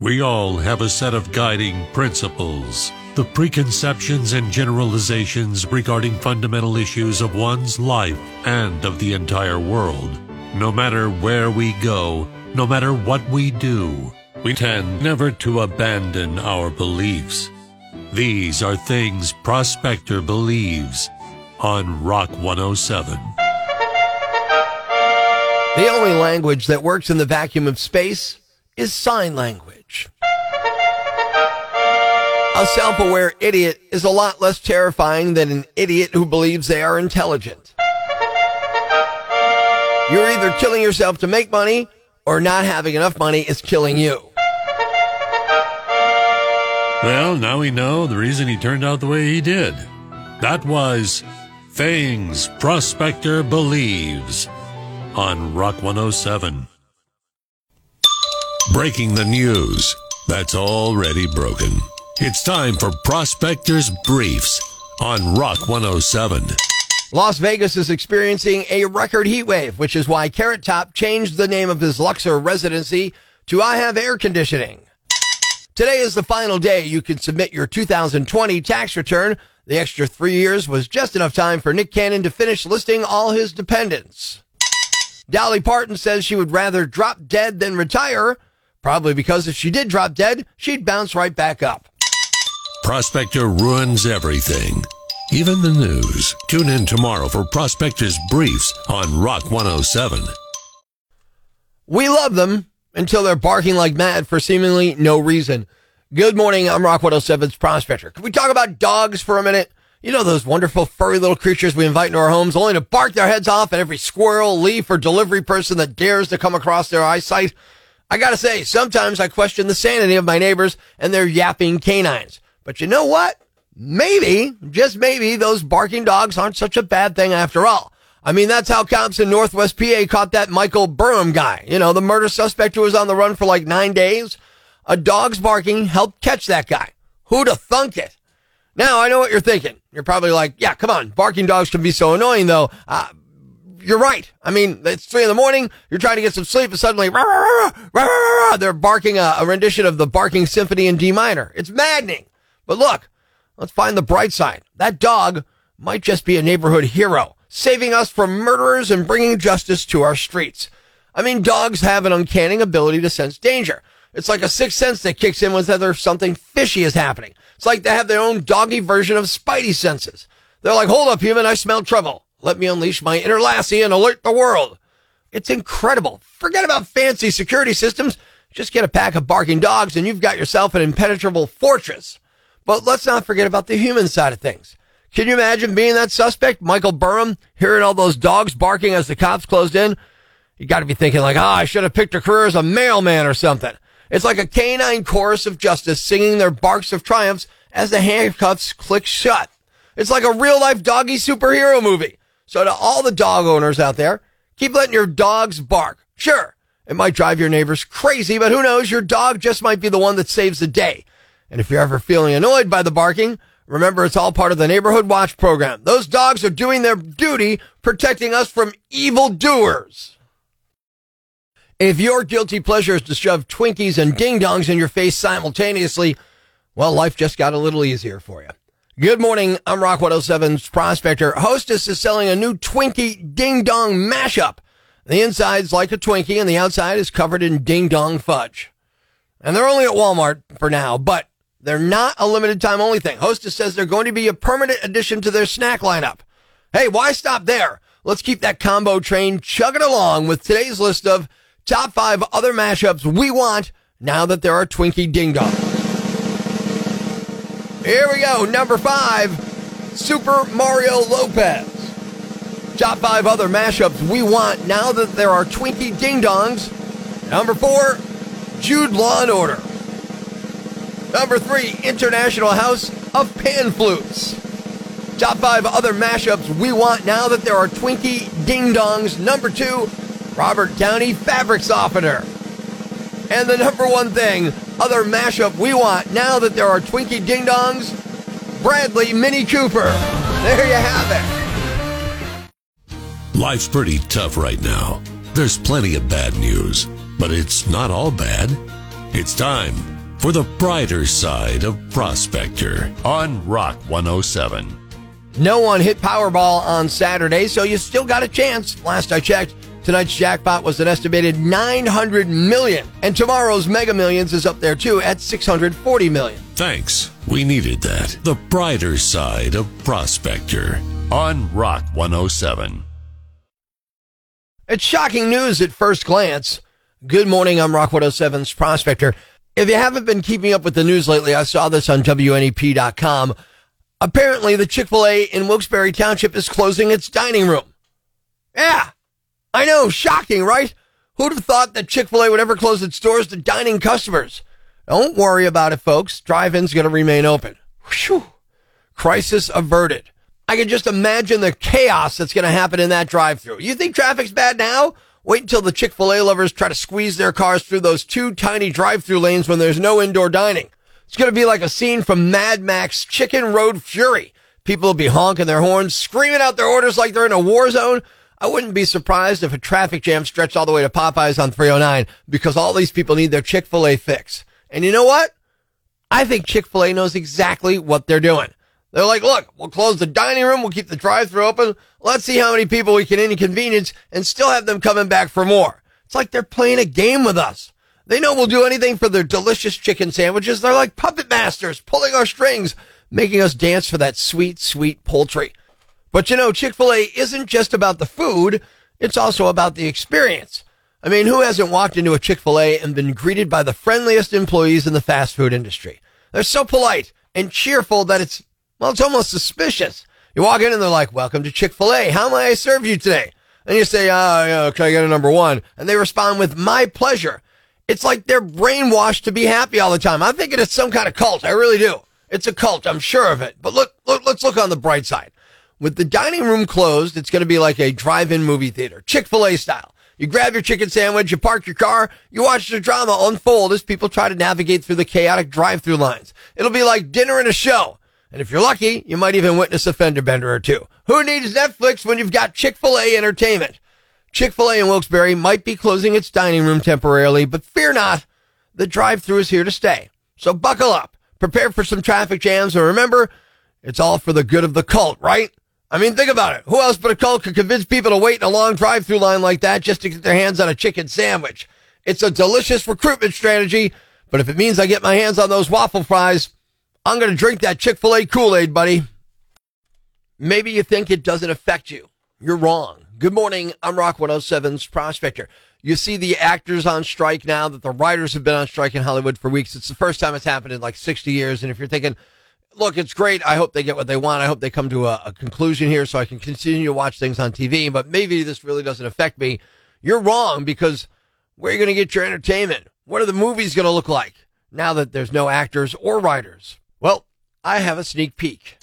We all have a set of guiding principles, the preconceptions and generalizations regarding fundamental issues of one's life and of the entire world. No matter where we go, no matter what we do, we tend never to abandon our beliefs. These are things Prospector believes on Rock 107. The only language that works in the vacuum of space is sign language. A self aware idiot is a lot less terrifying than an idiot who believes they are intelligent. You're either killing yourself to make money or not having enough money is killing you. Well, now we know the reason he turned out the way he did. That was Things Prospector Believes on Rock 107. Breaking the news that's already broken. It's time for Prospector's Briefs on Rock 107. Las Vegas is experiencing a record heat wave, which is why Carrot Top changed the name of his Luxor residency to I Have Air Conditioning. Today is the final day you can submit your 2020 tax return. The extra three years was just enough time for Nick Cannon to finish listing all his dependents. Dolly Parton says she would rather drop dead than retire, probably because if she did drop dead, she'd bounce right back up. Prospector ruins everything, even the news. Tune in tomorrow for Prospector's Briefs on Rock 107. We love them until they're barking like mad for seemingly no reason. Good morning, I'm Rock 107's Prospector. Can we talk about dogs for a minute? You know those wonderful furry little creatures we invite into our homes only to bark their heads off at every squirrel, leaf, or delivery person that dares to come across their eyesight? I gotta say, sometimes I question the sanity of my neighbors and their yapping canines. But you know what? Maybe, just maybe, those barking dogs aren't such a bad thing after all. I mean, that's how cops in Northwest PA caught that Michael Burham guy. You know, the murder suspect who was on the run for like nine days. A dog's barking helped catch that guy. Who'da thunk it? Now, I know what you're thinking. You're probably like, yeah, come on. Barking dogs can be so annoying though. Uh, you're right. I mean, it's three in the morning. You're trying to get some sleep and suddenly rah, rah, rah, they're barking a, a rendition of the barking symphony in D minor. It's maddening. But look, let's find the bright side. That dog might just be a neighborhood hero, saving us from murderers and bringing justice to our streets. I mean, dogs have an uncanny ability to sense danger. It's like a sixth sense that kicks in whenever something fishy is happening. It's like they have their own doggy version of spidey senses. They're like, hold up, human, I smell trouble. Let me unleash my inner lassie and alert the world. It's incredible. Forget about fancy security systems. Just get a pack of barking dogs and you've got yourself an impenetrable fortress. But let's not forget about the human side of things. Can you imagine being that suspect, Michael Burham, hearing all those dogs barking as the cops closed in? You got to be thinking like, ah, oh, I should have picked a career as a mailman or something. It's like a canine chorus of justice singing their barks of triumphs as the handcuffs click shut. It's like a real life doggy superhero movie. So to all the dog owners out there, keep letting your dogs bark. Sure, it might drive your neighbors crazy, but who knows? Your dog just might be the one that saves the day. And if you're ever feeling annoyed by the barking, remember it's all part of the Neighborhood Watch program. Those dogs are doing their duty protecting us from evil doers. If your guilty pleasure is to shove Twinkies and ding dongs in your face simultaneously, well, life just got a little easier for you. Good morning. I'm Rock 107's Prospector. Hostess is selling a new Twinkie ding dong mashup. The inside's like a Twinkie and the outside is covered in ding dong fudge. And they're only at Walmart for now, but they're not a limited time only thing. Hostess says they're going to be a permanent addition to their snack lineup. Hey, why stop there? Let's keep that combo train chugging along with today's list of top five other mashups we want now that there are Twinkie Ding Dong. Here we go. Number five, Super Mario Lopez. Top five other mashups we want now that there are Twinkie Ding Dongs. Number four, Jude Law and Order. Number three, International House of Pan Flutes. Top five other mashups we want now that there are Twinkie Ding Dongs. Number two, Robert Downey Fabric Softener. And the number one thing, other mashup we want now that there are Twinkie Ding Dongs, Bradley Mini Cooper. There you have it. Life's pretty tough right now. There's plenty of bad news, but it's not all bad. It's time for the brighter side of Prospector on Rock 107. No one hit Powerball on Saturday, so you still got a chance. Last I checked, tonight's jackpot was an estimated 900 million, and tomorrow's Mega Millions is up there too at 640 million. Thanks. We needed that. The brighter side of Prospector on Rock 107. It's shocking news at first glance. Good morning, I'm Rock 107's Prospector. If you haven't been keeping up with the news lately, I saw this on WNEP.com. Apparently, the Chick fil A in Wilkes-Barre Township is closing its dining room. Yeah, I know, shocking, right? Who'd have thought that Chick fil A would ever close its doors to dining customers? Don't worry about it, folks. Drive in's going to remain open. Whew. Crisis averted. I can just imagine the chaos that's going to happen in that drive through. You think traffic's bad now? Wait until the Chick fil A lovers try to squeeze their cars through those two tiny drive through lanes when there's no indoor dining. It's going to be like a scene from Mad Max Chicken Road Fury. People will be honking their horns, screaming out their orders like they're in a war zone. I wouldn't be surprised if a traffic jam stretched all the way to Popeyes on 309 because all these people need their Chick fil A fix. And you know what? I think Chick fil A knows exactly what they're doing. They're like, look, we'll close the dining room. We'll keep the drive through open. Let's see how many people we can inconvenience and still have them coming back for more. It's like they're playing a game with us. They know we'll do anything for their delicious chicken sandwiches. They're like puppet masters, pulling our strings, making us dance for that sweet, sweet poultry. But you know, Chick-fil-A isn't just about the food. It's also about the experience. I mean, who hasn't walked into a Chick-fil-A and been greeted by the friendliest employees in the fast food industry? They're so polite and cheerful that it's, well, it's almost suspicious. You walk in and they're like, welcome to Chick-fil-A. How may I serve you today? And you say, yeah, can I get a number one? And they respond with my pleasure. It's like they're brainwashed to be happy all the time. I'm thinking it's some kind of cult. I really do. It's a cult. I'm sure of it. But look, look let's look on the bright side. With the dining room closed, it's going to be like a drive-in movie theater, Chick-fil-A style. You grab your chicken sandwich, you park your car, you watch the drama unfold as people try to navigate through the chaotic drive-through lines. It'll be like dinner and a show. And if you're lucky, you might even witness a fender bender or two. Who needs Netflix when you've got Chick-fil-A entertainment? Chick fil A in Wilkes-Barre might be closing its dining room temporarily, but fear not, the drive through is here to stay. So buckle up, prepare for some traffic jams, and remember, it's all for the good of the cult, right? I mean, think about it. Who else but a cult could convince people to wait in a long drive through line like that just to get their hands on a chicken sandwich? It's a delicious recruitment strategy, but if it means I get my hands on those waffle fries, I'm going to drink that Chick fil A Kool Aid, buddy. Maybe you think it doesn't affect you. You're wrong. Good morning. I'm Rock 107's Prospector. You see the actors on strike now that the writers have been on strike in Hollywood for weeks. It's the first time it's happened in like 60 years. And if you're thinking, look, it's great. I hope they get what they want. I hope they come to a, a conclusion here so I can continue to watch things on TV. But maybe this really doesn't affect me. You're wrong because where are you going to get your entertainment? What are the movies going to look like now that there's no actors or writers? Well, I have a sneak peek.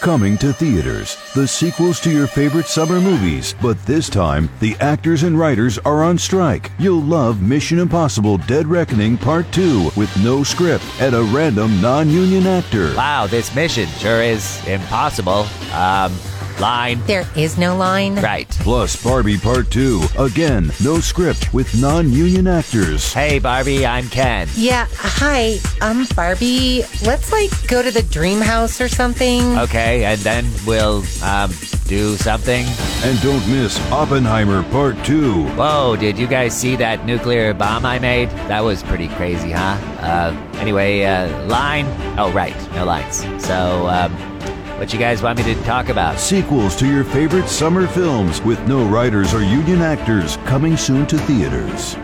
Coming to theaters, the sequels to your favorite summer movies, but this time the actors and writers are on strike. You'll love Mission Impossible Dead Reckoning Part 2 with no script and a random non union actor. Wow, this mission sure is impossible. Um, line. There is no line. Right. Plus Barbie Part 2. Again, no script with non union actors. Hey, Barbie, I'm Ken. Yeah, hi, I'm Barbie. Let's like go to the dream house or something. Okay, and then we'll, um, do something. And don't miss Oppenheimer Part 2. Whoa, did you guys see that nuclear bomb I made? That was pretty crazy, huh? Uh, anyway, uh, line. Oh, right, no lines. So, um, what you guys want me to talk about? Sequels to your favorite summer films with no writers or union actors coming soon to theaters.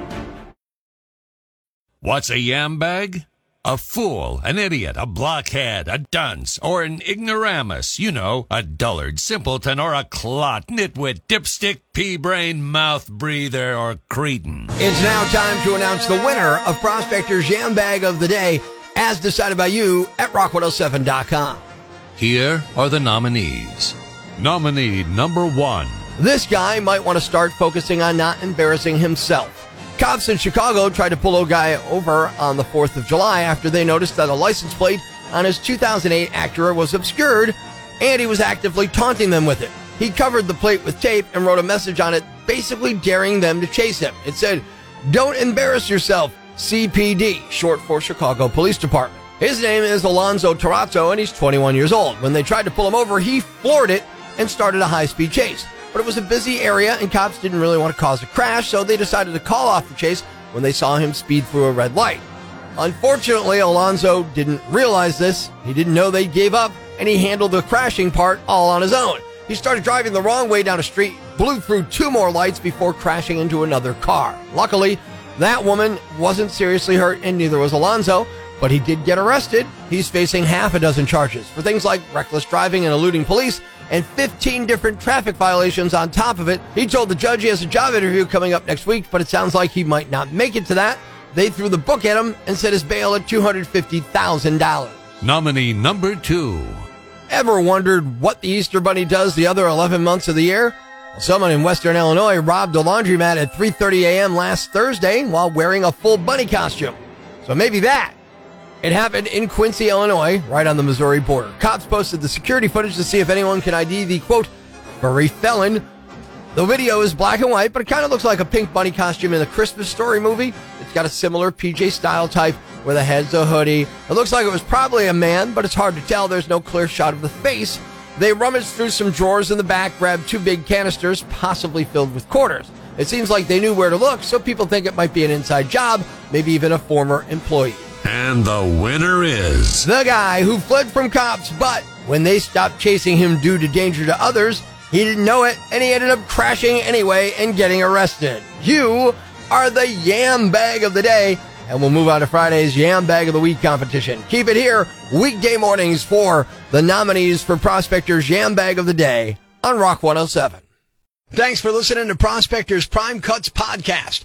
What's a yam bag? A fool, an idiot, a blockhead, a dunce, or an ignoramus. You know, a dullard, simpleton, or a clot, nitwit, dipstick, pea brain, mouth breather, or cretin. It's now time to announce the winner of Prospector's Yam Bag of the Day, as decided by you at rock107.com. Here are the nominees. Nominee number one. This guy might want to start focusing on not embarrassing himself. Cops in Chicago tried to pull a guy over on the 4th of July after they noticed that a license plate on his 2008 Acura was obscured and he was actively taunting them with it. He covered the plate with tape and wrote a message on it basically daring them to chase him. It said, Don't embarrass yourself. CPD, short for Chicago Police Department. His name is Alonzo Tarazzo, and he's 21 years old. When they tried to pull him over, he floored it and started a high speed chase. But it was a busy area, and cops didn't really want to cause a crash, so they decided to call off the chase when they saw him speed through a red light. Unfortunately, Alonzo didn't realize this. He didn't know they gave up, and he handled the crashing part all on his own. He started driving the wrong way down a street, blew through two more lights before crashing into another car. Luckily, that woman wasn't seriously hurt, and neither was Alonzo, but he did get arrested. He's facing half a dozen charges for things like reckless driving and eluding police, and 15 different traffic violations on top of it. He told the judge he has a job interview coming up next week, but it sounds like he might not make it to that. They threw the book at him and set his bail at $250,000. Nominee number two. Ever wondered what the Easter Bunny does the other 11 months of the year? Someone in Western Illinois robbed a laundromat at 3:30 a.m. last Thursday while wearing a full bunny costume. So maybe that. It happened in Quincy, Illinois, right on the Missouri border. Cops posted the security footage to see if anyone can ID the quote furry felon. The video is black and white, but it kind of looks like a pink bunny costume in the Christmas Story movie. It's got a similar PJ style type where the head's a hoodie. It looks like it was probably a man, but it's hard to tell. There's no clear shot of the face. They rummaged through some drawers in the back, grabbed two big canisters, possibly filled with quarters. It seems like they knew where to look, so people think it might be an inside job, maybe even a former employee. And the winner is. The guy who fled from cops, but when they stopped chasing him due to danger to others, he didn't know it and he ended up crashing anyway and getting arrested. You are the yam bag of the day. And we'll move on to Friday's Yam Bag of the Week competition. Keep it here weekday mornings for the nominees for Prospector's Yam Bag of the Day on Rock 107. Thanks for listening to Prospector's Prime Cuts podcast.